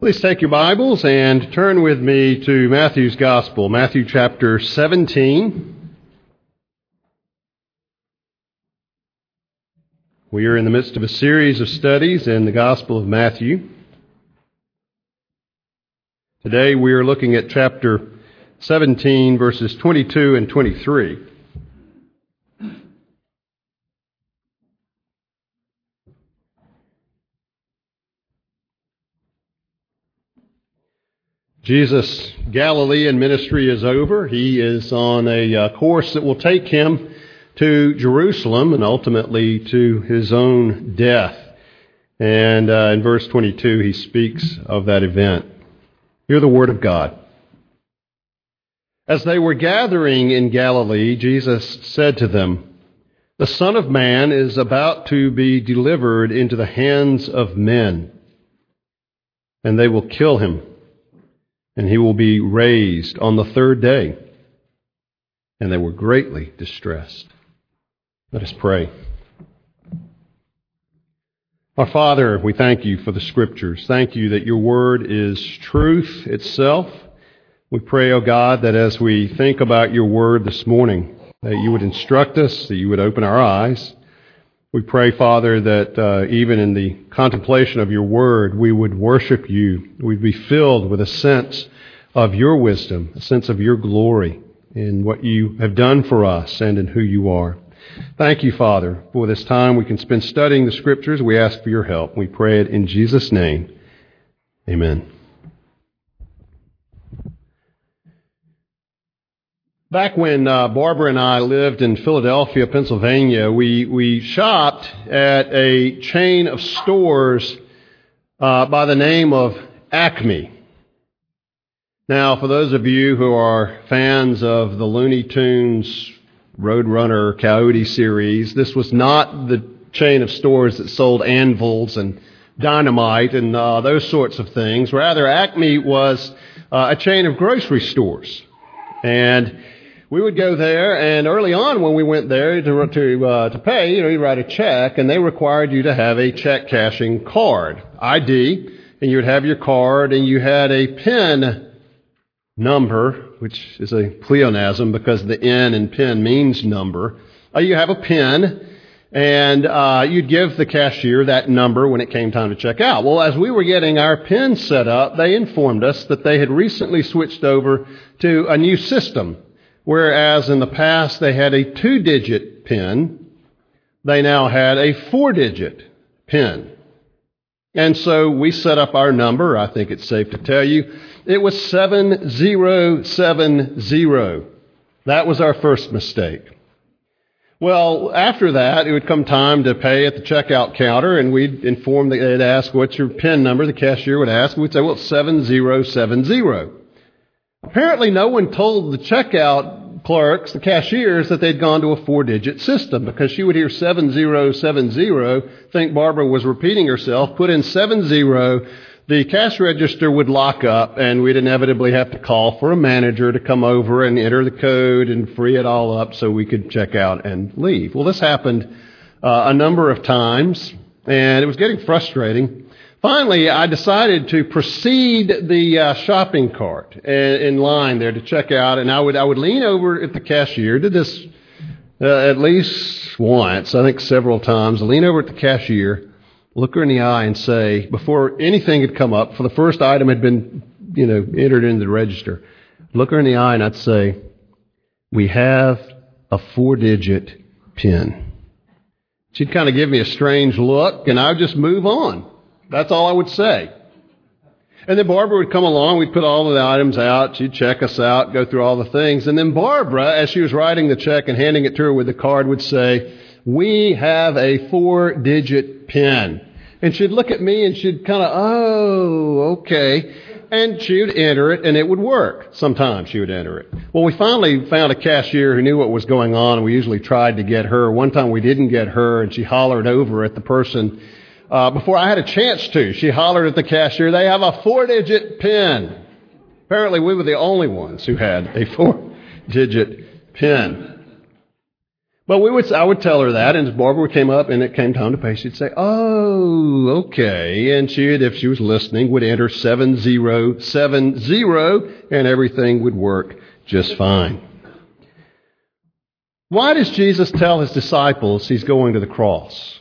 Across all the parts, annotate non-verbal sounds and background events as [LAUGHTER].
Please take your Bibles and turn with me to Matthew's Gospel, Matthew chapter 17. We are in the midst of a series of studies in the Gospel of Matthew. Today we are looking at chapter 17, verses 22 and 23. Jesus' Galilean ministry is over. He is on a uh, course that will take him to Jerusalem and ultimately to his own death. And uh, in verse 22, he speaks of that event. Hear the word of God. As they were gathering in Galilee, Jesus said to them, The Son of Man is about to be delivered into the hands of men, and they will kill him and he will be raised on the third day. And they were greatly distressed. Let us pray. Our Father, we thank you for the Scriptures. Thank you that your Word is truth itself. We pray, O oh God, that as we think about your Word this morning, that you would instruct us, that you would open our eyes. We pray, Father, that uh, even in the contemplation of your Word, we would worship you. We'd be filled with a sense of your wisdom, a sense of your glory in what you have done for us and in who you are. Thank you, Father, for this time we can spend studying the Scriptures. We ask for your help. We pray it in Jesus' name. Amen. Back when uh, Barbara and I lived in Philadelphia, Pennsylvania, we, we shopped at a chain of stores uh, by the name of Acme. Now, for those of you who are fans of the Looney Tunes Roadrunner Coyote series, this was not the chain of stores that sold anvils and dynamite and uh, those sorts of things. Rather, Acme was uh, a chain of grocery stores. And we would go there, and early on when we went there to, to, uh, to pay, you know, you write a check, and they required you to have a check cashing card, ID, and you would have your card, and you had a PIN number, which is a pleonasm because the N in PIN means number. Uh, you have a PIN, and uh, you'd give the cashier that number when it came time to check out. Well, as we were getting our PIN set up, they informed us that they had recently switched over to a new system. Whereas in the past they had a two digit PIN, they now had a four digit PIN. And so we set up our number, I think it's safe to tell you, it was 7070. That was our first mistake. Well, after that, it would come time to pay at the checkout counter, and we'd inform, they'd ask, what's your PIN number? The cashier would ask, we'd say, well, 7070. Apparently, no one told the checkout clerks, the cashiers, that they'd gone to a four digit system because she would hear 7070, think Barbara was repeating herself, put in 70, the cash register would lock up and we'd inevitably have to call for a manager to come over and enter the code and free it all up so we could check out and leave. Well, this happened uh, a number of times and it was getting frustrating. Finally, I decided to precede the uh, shopping cart in line there to check out, and I would I would lean over at the cashier. Did this uh, at least once, I think several times. Lean over at the cashier, look her in the eye and say, before anything had come up, for the first item had been, you know, entered into the register, look her in the eye and I'd say, we have a four digit PIN. She'd kind of give me a strange look and I would just move on. That's all I would say. And then Barbara would come along, we'd put all of the items out, she'd check us out, go through all the things, and then Barbara, as she was writing the check and handing it to her with the card, would say, we have a four digit PIN. And she'd look at me and she'd kind of, oh, okay. and she would enter it and it would work. Sometimes she would enter it. Well, we finally found a cashier who knew what was going on and we usually tried to get her. One time we didn't get her and she hollered over at the person uh, before I had a chance to. She hollered at the cashier, they have a four digit PIN. Apparently we were the only ones who had a [LAUGHS] four digit PIN. But we would, I would tell her that, and as Barbara came up and it came time to pay, she'd say, "Oh, okay," and she, if she was listening, would enter seven zero seven zero, and everything would work just fine. Why does Jesus tell his disciples he's going to the cross?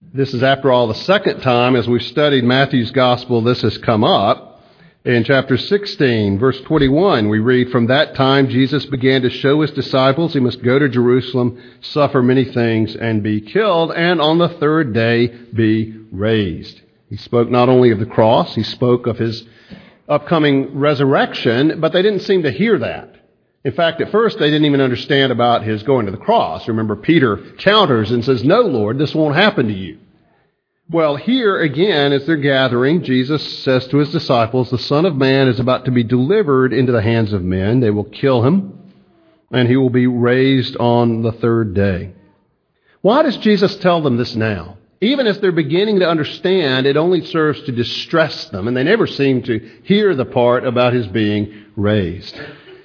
This is, after all, the second time as we've studied Matthew's gospel this has come up. In chapter 16, verse 21, we read, From that time Jesus began to show his disciples he must go to Jerusalem, suffer many things, and be killed, and on the third day be raised. He spoke not only of the cross, he spoke of his upcoming resurrection, but they didn't seem to hear that. In fact, at first they didn't even understand about his going to the cross. Remember, Peter counters and says, No, Lord, this won't happen to you. Well, here again, as they're gathering, Jesus says to his disciples, The Son of Man is about to be delivered into the hands of men. They will kill him, and he will be raised on the third day. Why does Jesus tell them this now? Even as they're beginning to understand, it only serves to distress them, and they never seem to hear the part about his being raised.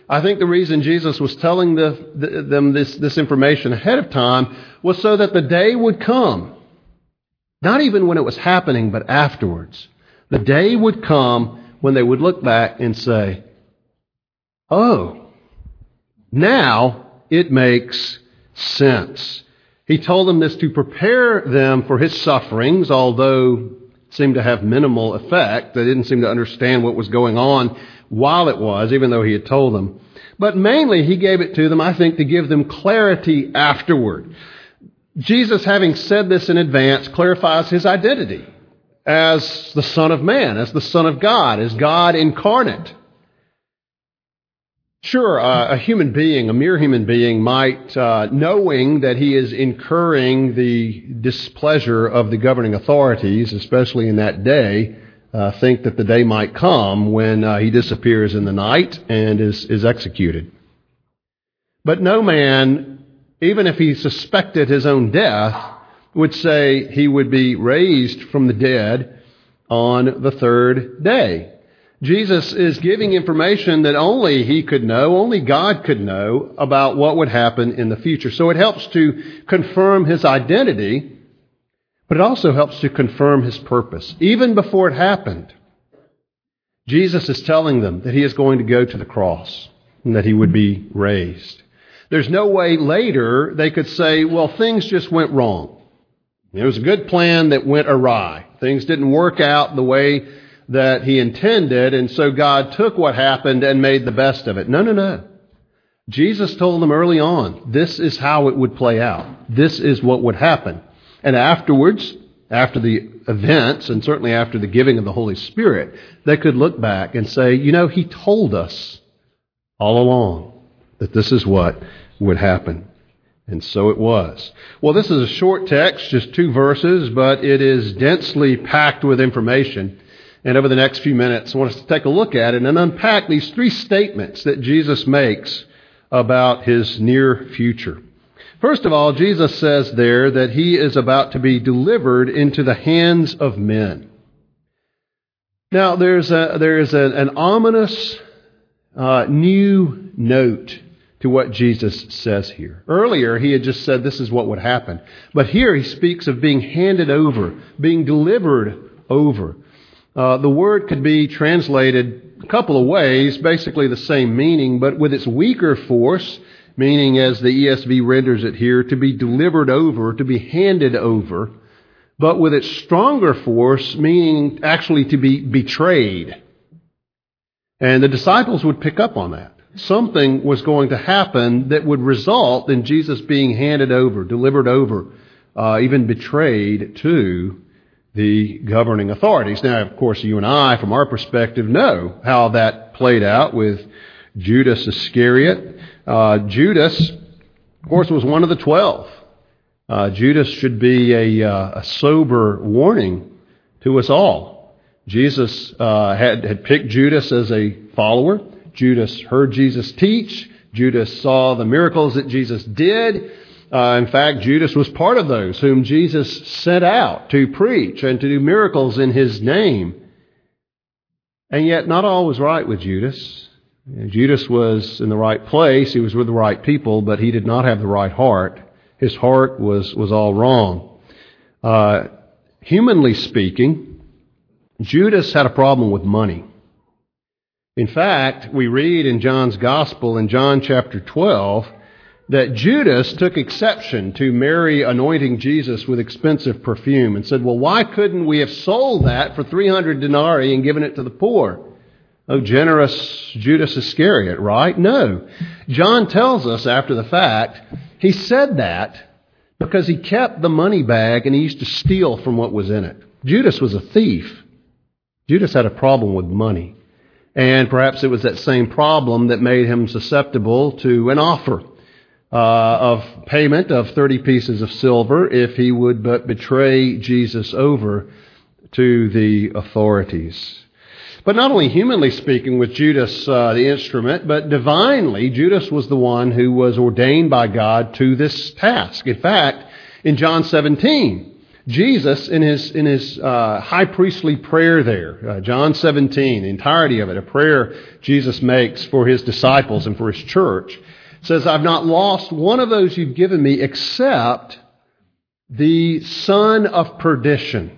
I think the reason Jesus was telling the, the, them this, this information ahead of time was so that the day would come not even when it was happening, but afterwards. The day would come when they would look back and say, Oh, now it makes sense. He told them this to prepare them for his sufferings, although seemed to have minimal effect. They didn't seem to understand what was going on while it was, even though he had told them. But mainly, he gave it to them, I think, to give them clarity afterward. Jesus, having said this in advance, clarifies his identity as the Son of Man, as the Son of God, as God incarnate. Sure, uh, a human being, a mere human being, might, uh, knowing that he is incurring the displeasure of the governing authorities, especially in that day, uh, think that the day might come when uh, he disappears in the night and is, is executed. But no man even if he suspected his own death, would say he would be raised from the dead on the third day. Jesus is giving information that only he could know, only God could know about what would happen in the future. So it helps to confirm his identity, but it also helps to confirm his purpose. Even before it happened, Jesus is telling them that he is going to go to the cross and that he would be raised. There's no way later they could say, well, things just went wrong. It was a good plan that went awry. Things didn't work out the way that he intended, and so God took what happened and made the best of it. No, no, no. Jesus told them early on, this is how it would play out. This is what would happen. And afterwards, after the events, and certainly after the giving of the Holy Spirit, they could look back and say, you know, he told us all along that this is what would happen. And so it was. Well, this is a short text, just two verses, but it is densely packed with information. And over the next few minutes, I want us to take a look at it and unpack these three statements that Jesus makes about his near future. First of all, Jesus says there that he is about to be delivered into the hands of men. Now, there's, a, there is a, an ominous uh, new note to what Jesus says here. Earlier, he had just said this is what would happen. But here he speaks of being handed over, being delivered over. Uh, the word could be translated a couple of ways, basically the same meaning, but with its weaker force, meaning as the ESV renders it here, to be delivered over, to be handed over, but with its stronger force, meaning actually to be betrayed. And the disciples would pick up on that something was going to happen that would result in Jesus being handed over, delivered over, uh, even betrayed to the governing authorities. Now, of course, you and I, from our perspective, know how that played out with Judas Iscariot. Uh, Judas, of course, was one of the twelve. Uh, Judas should be a, uh, a sober warning to us all. Jesus uh, had, had picked Judas as a follower. Judas heard Jesus teach. Judas saw the miracles that Jesus did. Uh, in fact, Judas was part of those whom Jesus sent out to preach and to do miracles in his name. And yet, not all was right with Judas. Judas was in the right place, he was with the right people, but he did not have the right heart. His heart was, was all wrong. Uh, humanly speaking, Judas had a problem with money. In fact, we read in John's Gospel in John chapter 12 that Judas took exception to Mary anointing Jesus with expensive perfume and said, Well, why couldn't we have sold that for 300 denarii and given it to the poor? Oh, generous Judas Iscariot, right? No. John tells us after the fact, he said that because he kept the money bag and he used to steal from what was in it. Judas was a thief. Judas had a problem with money. And perhaps it was that same problem that made him susceptible to an offer uh, of payment of 30 pieces of silver if he would but betray Jesus over to the authorities. But not only humanly speaking with Judas uh, the instrument, but divinely, Judas was the one who was ordained by God to this task. In fact, in John 17, Jesus, in his, in his uh, high priestly prayer there, uh, John 17, the entirety of it, a prayer Jesus makes for his disciples and for his church, says, I've not lost one of those you've given me except the son of perdition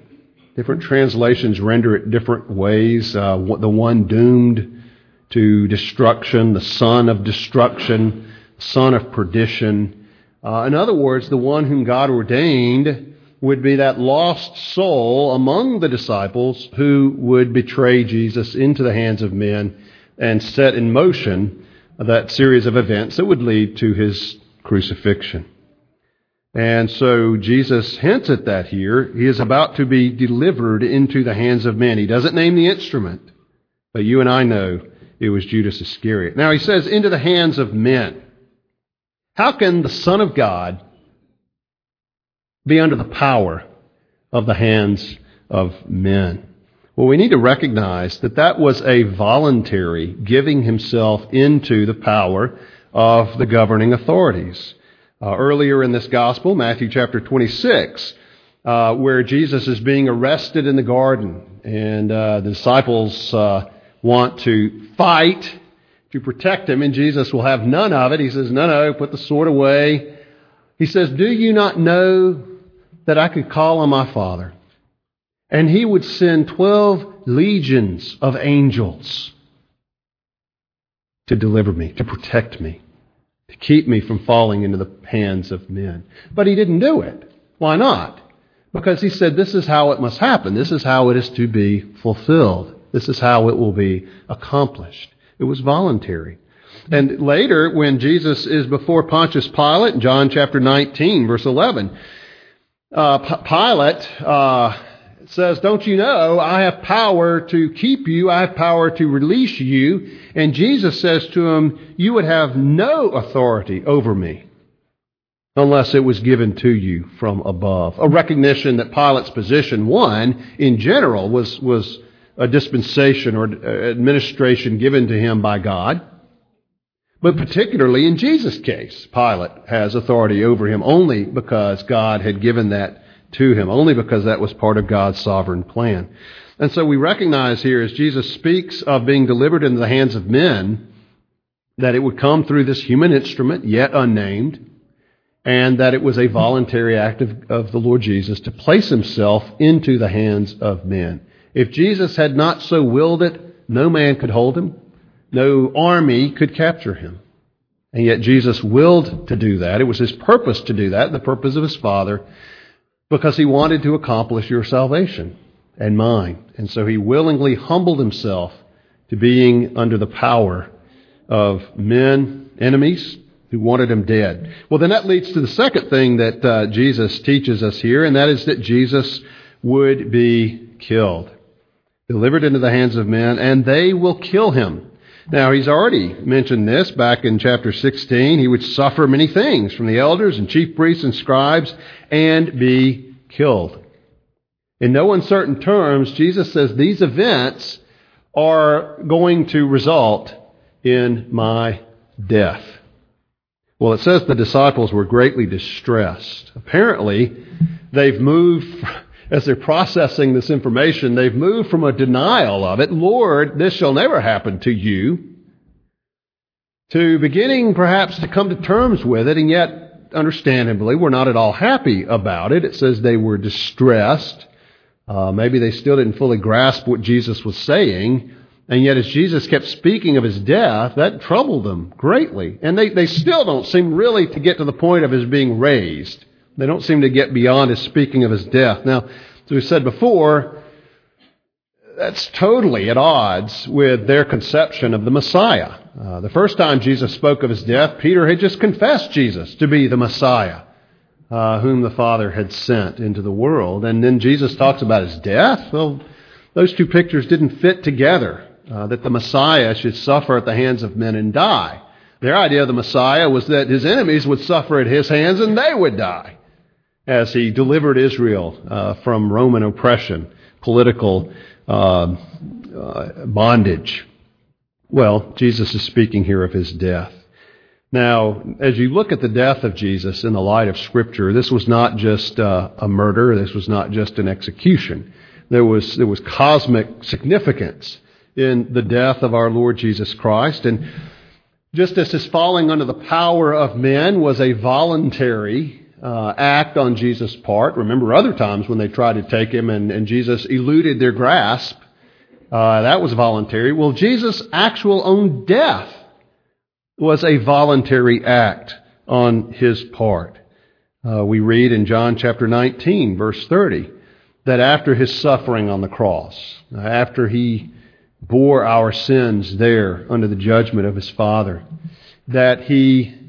Different translations render it different ways. Uh, the one doomed to destruction, the son of destruction, son of perdition. Uh, in other words, the one whom God ordained would be that lost soul among the disciples who would betray Jesus into the hands of men and set in motion that series of events that would lead to his crucifixion. And so Jesus hints at that here. He is about to be delivered into the hands of men. He doesn't name the instrument, but you and I know it was Judas Iscariot. Now he says, into the hands of men. How can the Son of God be under the power of the hands of men? Well, we need to recognize that that was a voluntary giving himself into the power of the governing authorities uh, earlier in this gospel, Matthew chapter 26, uh, where Jesus is being arrested in the garden, and uh, the disciples uh, want to fight to protect him, and Jesus will have none of it. He says, No, no, put the sword away. He says, Do you not know that I could call on my Father? And he would send 12 legions of angels to deliver me, to protect me to keep me from falling into the hands of men. But he didn't do it. Why not? Because he said, This is how it must happen. This is how it is to be fulfilled. This is how it will be accomplished. It was voluntary. And later, when Jesus is before Pontius Pilate, John chapter 19, verse 11, uh, Pilate uh, says, Don't you know I have power to keep you, I have power to release you. And Jesus says to him, You would have no authority over me unless it was given to you from above. A recognition that Pilate's position, one, in general, was, was a dispensation or administration given to him by God. But particularly in Jesus' case, Pilate has authority over him only because God had given that to him, only because that was part of God's sovereign plan. And so we recognize here as Jesus speaks of being delivered into the hands of men, that it would come through this human instrument, yet unnamed, and that it was a voluntary act of, of the Lord Jesus to place himself into the hands of men. If Jesus had not so willed it, no man could hold him, no army could capture him. And yet Jesus willed to do that. It was his purpose to do that, the purpose of his Father because he wanted to accomplish your salvation and mine. And so he willingly humbled himself to being under the power of men, enemies, who wanted him dead. Well, then that leads to the second thing that uh, Jesus teaches us here, and that is that Jesus would be killed, delivered into the hands of men, and they will kill him. Now, he's already mentioned this back in chapter 16. He would suffer many things from the elders and chief priests and scribes and be killed. In no uncertain terms, Jesus says these events are going to result in my death. Well, it says the disciples were greatly distressed. Apparently, they've moved, as they're processing this information, they've moved from a denial of it, Lord, this shall never happen to you, to beginning perhaps to come to terms with it, and yet, understandably, we're not at all happy about it. It says they were distressed. Uh, maybe they still didn't fully grasp what Jesus was saying. And yet, as Jesus kept speaking of his death, that troubled them greatly. And they, they still don't seem really to get to the point of his being raised. They don't seem to get beyond his speaking of his death. Now, as we said before, that's totally at odds with their conception of the Messiah. Uh, the first time Jesus spoke of his death, Peter had just confessed Jesus to be the Messiah, uh, whom the Father had sent into the world. And then Jesus talks about his death. Well, those two pictures didn't fit together uh, that the Messiah should suffer at the hands of men and die. Their idea of the Messiah was that his enemies would suffer at his hands and they would die as he delivered Israel uh, from Roman oppression, political uh, uh bondage. Well, Jesus is speaking here of his death. Now, as you look at the death of Jesus in the light of Scripture, this was not just uh, a murder, this was not just an execution. There was, there was cosmic significance in the death of our Lord Jesus Christ. And just as his falling under the power of men was a voluntary uh, act on Jesus' part, remember other times when they tried to take him and, and Jesus eluded their grasp, uh, that was voluntary. Well, Jesus' actual own death was a voluntary act on his part. Uh, we read in John chapter 19, verse 30, that after his suffering on the cross, after he bore our sins there under the judgment of his Father, that he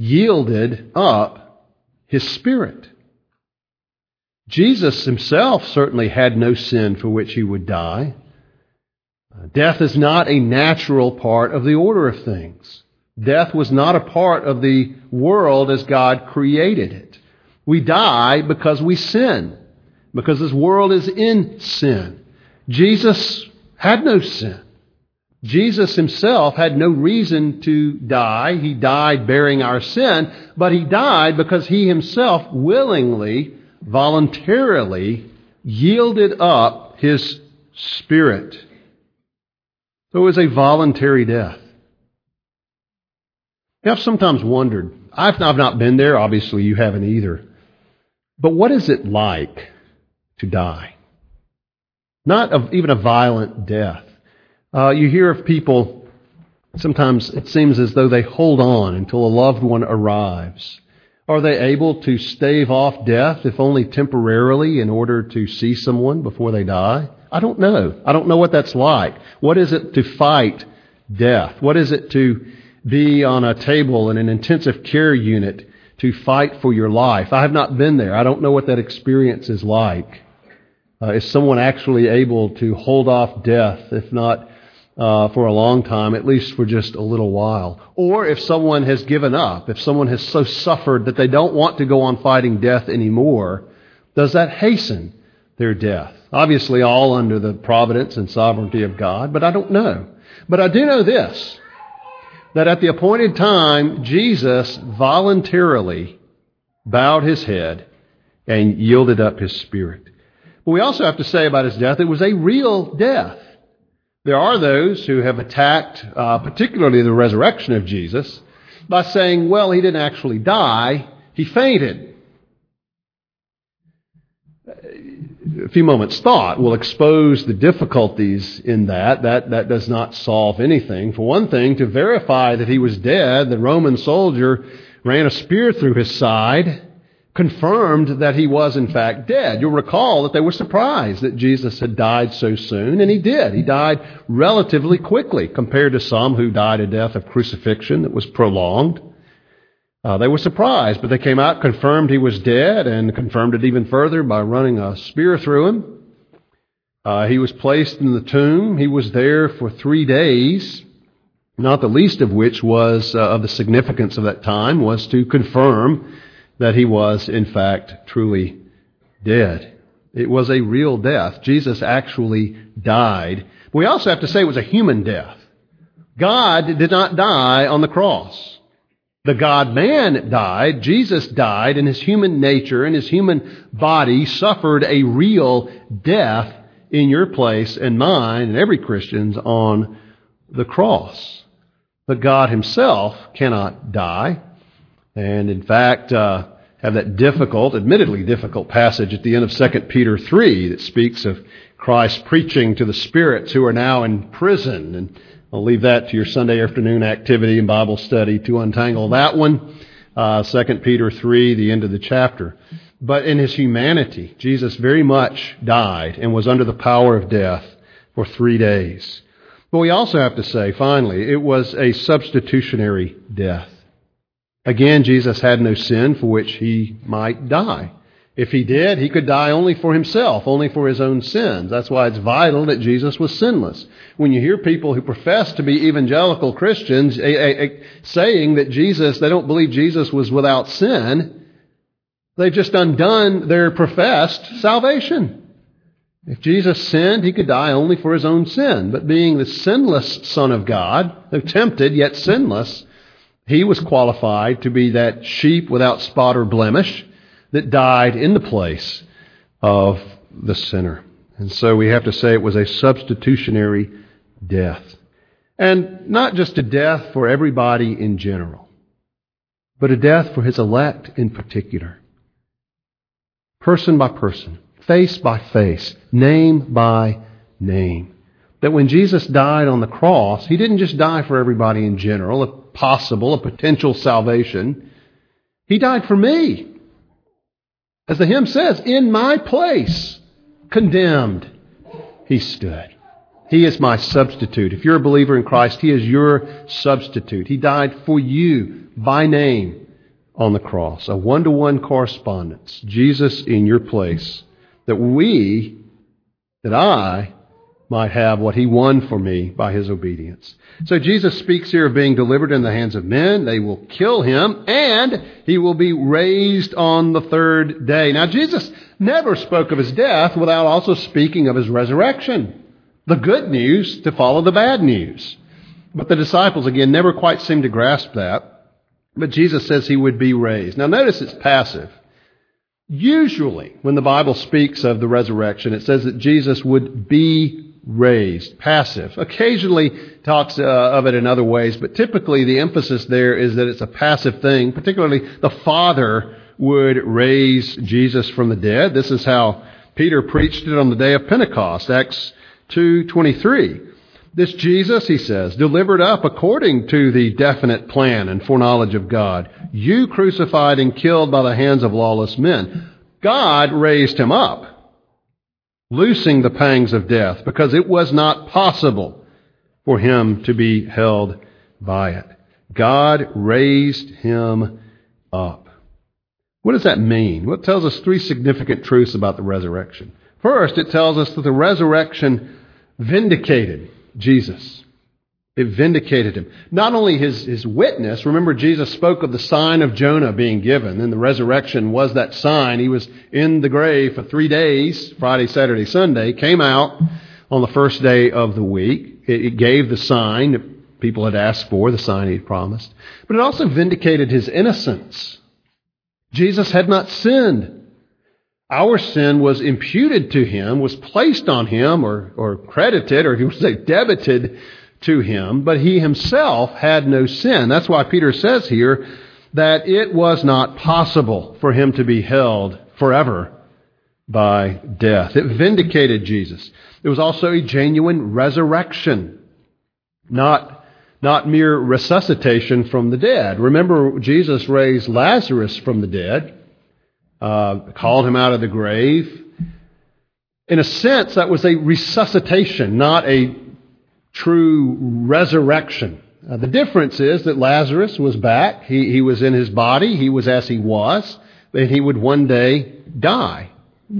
yielded up his spirit. Jesus himself certainly had no sin for which he would die. Uh, death is not a natural part of the order of things. Death was not a part of the world as God created it. We die because we sin, because this world is in sin. Jesus had no sin. Jesus himself had no reason to die. He died bearing our sin, but he died because he himself willingly, voluntarily yielded up his spirit. So it was a voluntary death. I've sometimes wondered, I've, I've not been there, obviously you haven't either, but what is it like to die? not of even a violent death. Uh, you hear of people, sometimes it seems as though they hold on until a loved one arrives. Are they able to stave off death, if only temporarily, in order to see someone before they die? I don't know. I don't know what that's like. What is it to fight death? What is it to be on a table in an intensive care unit to fight for your life? I have not been there. I don't know what that experience is like. Uh, is someone actually able to hold off death, if not uh, for a long time, at least for just a little while? Or if someone has given up, if someone has so suffered that they don't want to go on fighting death anymore, does that hasten their death? Obviously, all under the providence and sovereignty of God, but I don't know. But I do know this that at the appointed time, Jesus voluntarily bowed his head and yielded up his spirit. But we also have to say about his death, it was a real death. There are those who have attacked, uh, particularly the resurrection of Jesus, by saying, well, he didn't actually die, he fainted. A few moments' thought will expose the difficulties in that. That, that does not solve anything. For one thing, to verify that he was dead, the Roman soldier ran a spear through his side confirmed that he was in fact dead. You'll recall that they were surprised that Jesus had died so soon, and he did. He died relatively quickly compared to some who died a death of crucifixion that was prolonged. Uh, they were surprised, but they came out, confirmed he was dead, and confirmed it even further by running a spear through him. Uh, he was placed in the tomb. He was there for three days, not the least of which was uh, of the significance of that time was to confirm that he was, in fact, truly dead. It was a real death. Jesus actually died. We also have to say it was a human death. God did not die on the cross. The God man died. Jesus died, and his human nature and his human body suffered a real death in your place and mine and every Christian's on the cross. But God himself cannot die. And in fact, uh, have that difficult, admittedly difficult passage at the end of 2 Peter 3 that speaks of Christ preaching to the spirits who are now in prison. And I'll leave that to your Sunday afternoon activity and Bible study to untangle that one. Uh, 2 Peter 3, the end of the chapter. But in his humanity, Jesus very much died and was under the power of death for three days. But we also have to say, finally, it was a substitutionary death. Again, Jesus had no sin for which he might die. If he did, he could die only for himself, only for his own sins. That's why it's vital that Jesus was sinless. When you hear people who profess to be evangelical Christians eh, eh, eh, saying that Jesus, they don't believe Jesus was without sin, they've just undone their professed salvation. If Jesus sinned, he could die only for his own sin. But being the sinless Son of God, tempted yet sinless, he was qualified to be that sheep without spot or blemish that died in the place of the sinner. And so we have to say it was a substitutionary death. And not just a death for everybody in general, but a death for his elect in particular. Person by person, face by face, name by name. That when Jesus died on the cross, he didn't just die for everybody in general, possible, a potential salvation. He died for me. As the hymn says, in my place, condemned, he stood. He is my substitute. If you're a believer in Christ, He is your substitute. He died for you by name on the cross. A one to one correspondence. Jesus in your place. That we, that I, might have what he won for me by his obedience. So Jesus speaks here of being delivered in the hands of men. They will kill him and he will be raised on the third day. Now Jesus never spoke of his death without also speaking of his resurrection. The good news to follow the bad news. But the disciples again never quite seem to grasp that. But Jesus says he would be raised. Now notice it's passive. Usually, when the Bible speaks of the resurrection, it says that Jesus would be raised, passive. Occasionally talks uh, of it in other ways, but typically the emphasis there is that it's a passive thing. Particularly, the Father would raise Jesus from the dead. This is how Peter preached it on the day of Pentecost, Acts 2:23. This Jesus, he says, delivered up according to the definite plan and foreknowledge of God, you crucified and killed by the hands of lawless men. God raised him up loosing the pangs of death, because it was not possible for him to be held by it. God raised him up. What does that mean? Well, tells us three significant truths about the resurrection. First, it tells us that the resurrection vindicated Jesus. It vindicated him. Not only his, his witness, remember Jesus spoke of the sign of Jonah being given, and the resurrection was that sign. He was in the grave for three days, Friday, Saturday, Sunday, came out on the first day of the week. It, it gave the sign that people had asked for, the sign he had promised. But it also vindicated his innocence. Jesus had not sinned. Our sin was imputed to him, was placed on him, or, or credited, or if you would say debited to him, but he himself had no sin. That's why Peter says here that it was not possible for him to be held forever by death. It vindicated Jesus. It was also a genuine resurrection, not, not mere resuscitation from the dead. Remember, Jesus raised Lazarus from the dead, uh, called him out of the grave. In a sense, that was a resuscitation, not a true resurrection. Uh, the difference is that Lazarus was back. He, he was in his body. He was as he was. And he would one day die.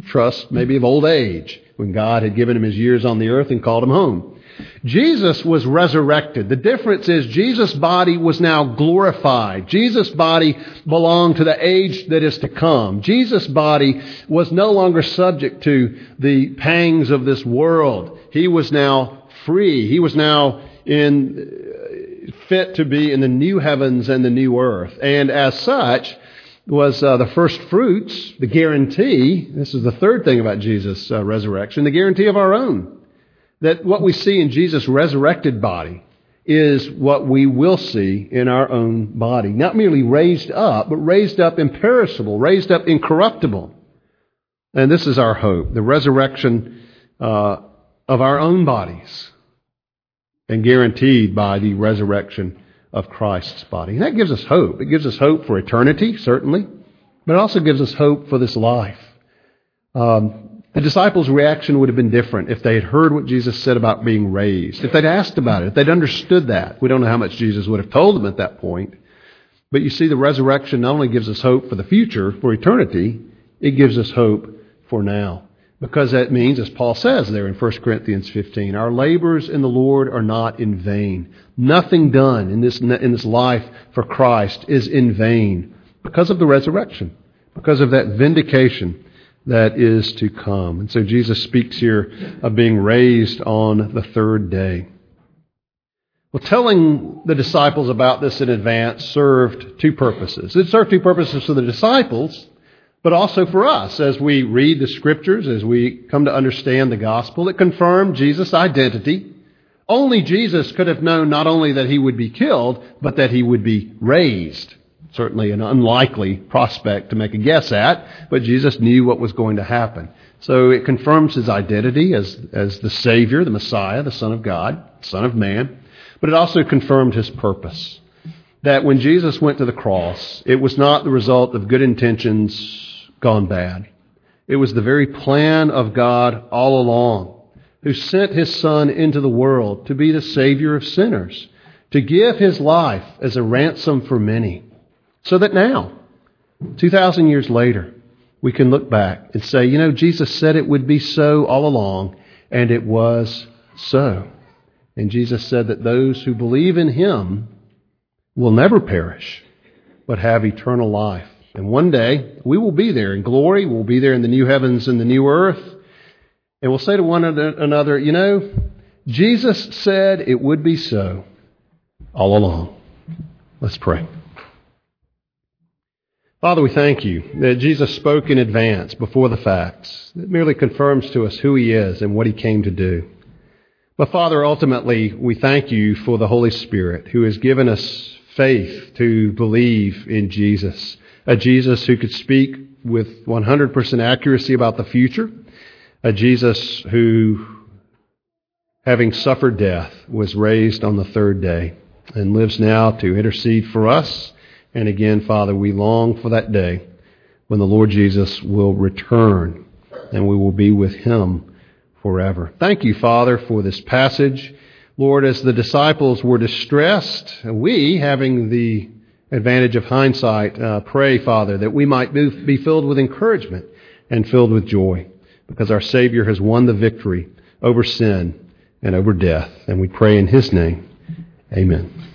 Trust maybe of old age when God had given him his years on the earth and called him home. Jesus was resurrected. The difference is Jesus' body was now glorified. Jesus' body belonged to the age that is to come. Jesus' body was no longer subject to the pangs of this world. He was now free. He was now in fit to be in the new heavens and the new earth. And as such, was uh, the first fruits, the guarantee. This is the third thing about Jesus' uh, resurrection, the guarantee of our own. That what we see in Jesus' resurrected body is what we will see in our own body. Not merely raised up, but raised up imperishable, raised up incorruptible. And this is our hope the resurrection uh, of our own bodies, and guaranteed by the resurrection of Christ's body. And that gives us hope. It gives us hope for eternity, certainly, but it also gives us hope for this life. Um, the disciples' reaction would have been different if they had heard what Jesus said about being raised. If they'd asked about it, if they'd understood that. We don't know how much Jesus would have told them at that point. But you see, the resurrection not only gives us hope for the future, for eternity, it gives us hope for now. Because that means, as Paul says there in 1 Corinthians 15, our labors in the Lord are not in vain. Nothing done in this, in this life for Christ is in vain because of the resurrection, because of that vindication that is to come. And so Jesus speaks here of being raised on the third day. Well, telling the disciples about this in advance served two purposes. It served two purposes for the disciples but also for us as we read the scriptures, as we come to understand the gospel. It confirmed Jesus' identity. Only Jesus could have known not only that he would be killed, but that he would be raised. Certainly an unlikely prospect to make a guess at, but Jesus knew what was going to happen. So it confirms his identity as, as the Savior, the Messiah, the Son of God, Son of Man. But it also confirmed his purpose. That when Jesus went to the cross, it was not the result of good intentions gone bad. It was the very plan of God all along, who sent his Son into the world to be the Savior of sinners, to give his life as a ransom for many, so that now, 2,000 years later, we can look back and say, you know, Jesus said it would be so all along, and it was so. And Jesus said that those who believe in him will never perish, but have eternal life. And one day, we will be there in glory. We'll be there in the new heavens and the new earth. And we'll say to one another, you know, Jesus said it would be so all along. Let's pray. Father, we thank you that Jesus spoke in advance before the facts. It merely confirms to us who he is and what he came to do. But Father, ultimately, we thank you for the Holy Spirit who has given us faith to believe in Jesus a Jesus who could speak with 100% accuracy about the future, a Jesus who, having suffered death, was raised on the third day and lives now to intercede for us. And again, Father, we long for that day when the Lord Jesus will return and we will be with him forever. Thank you, Father, for this passage. Lord, as the disciples were distressed, we, having the advantage of hindsight, uh, pray, Father, that we might be filled with encouragement and filled with joy because our Savior has won the victory over sin and over death. And we pray in His name. Amen.